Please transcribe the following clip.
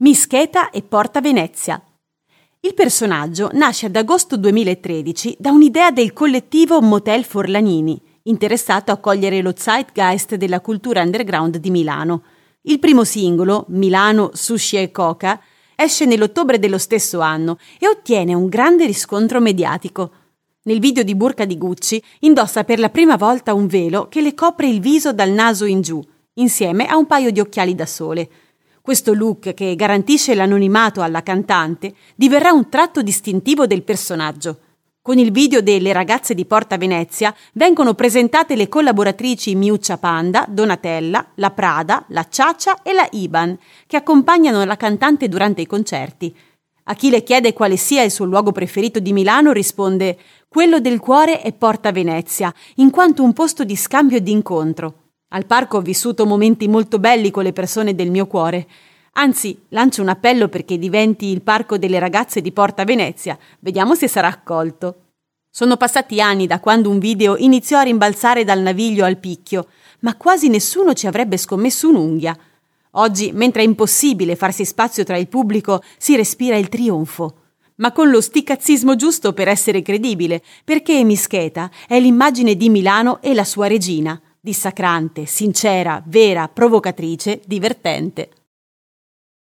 Mischeta e Porta Venezia. Il personaggio nasce ad agosto 2013 da un'idea del collettivo Motel Forlanini, interessato a cogliere lo zeitgeist della cultura underground di Milano. Il primo singolo, Milano, Sushi e Coca, esce nell'ottobre dello stesso anno e ottiene un grande riscontro mediatico. Nel video di Burka di Gucci indossa per la prima volta un velo che le copre il viso dal naso in giù, insieme a un paio di occhiali da sole. Questo look, che garantisce l'anonimato alla cantante, diverrà un tratto distintivo del personaggio. Con il video delle ragazze di Porta Venezia vengono presentate le collaboratrici Miuccia Panda, Donatella, la Prada, la Ciaccia e la Iban, che accompagnano la cantante durante i concerti. A chi le chiede quale sia il suo luogo preferito di Milano risponde quello del cuore è Porta Venezia, in quanto un posto di scambio e di incontro. Al parco ho vissuto momenti molto belli con le persone del mio cuore. Anzi, lancio un appello perché diventi il parco delle ragazze di Porta Venezia. Vediamo se sarà accolto. Sono passati anni da quando un video iniziò a rimbalzare dal naviglio al picchio, ma quasi nessuno ci avrebbe scommesso un'unghia. Oggi, mentre è impossibile farsi spazio tra il pubblico, si respira il trionfo. Ma con lo sticazzismo giusto per essere credibile, perché Mischeta è l'immagine di Milano e la sua regina dissacrante, sincera, vera, provocatrice, divertente.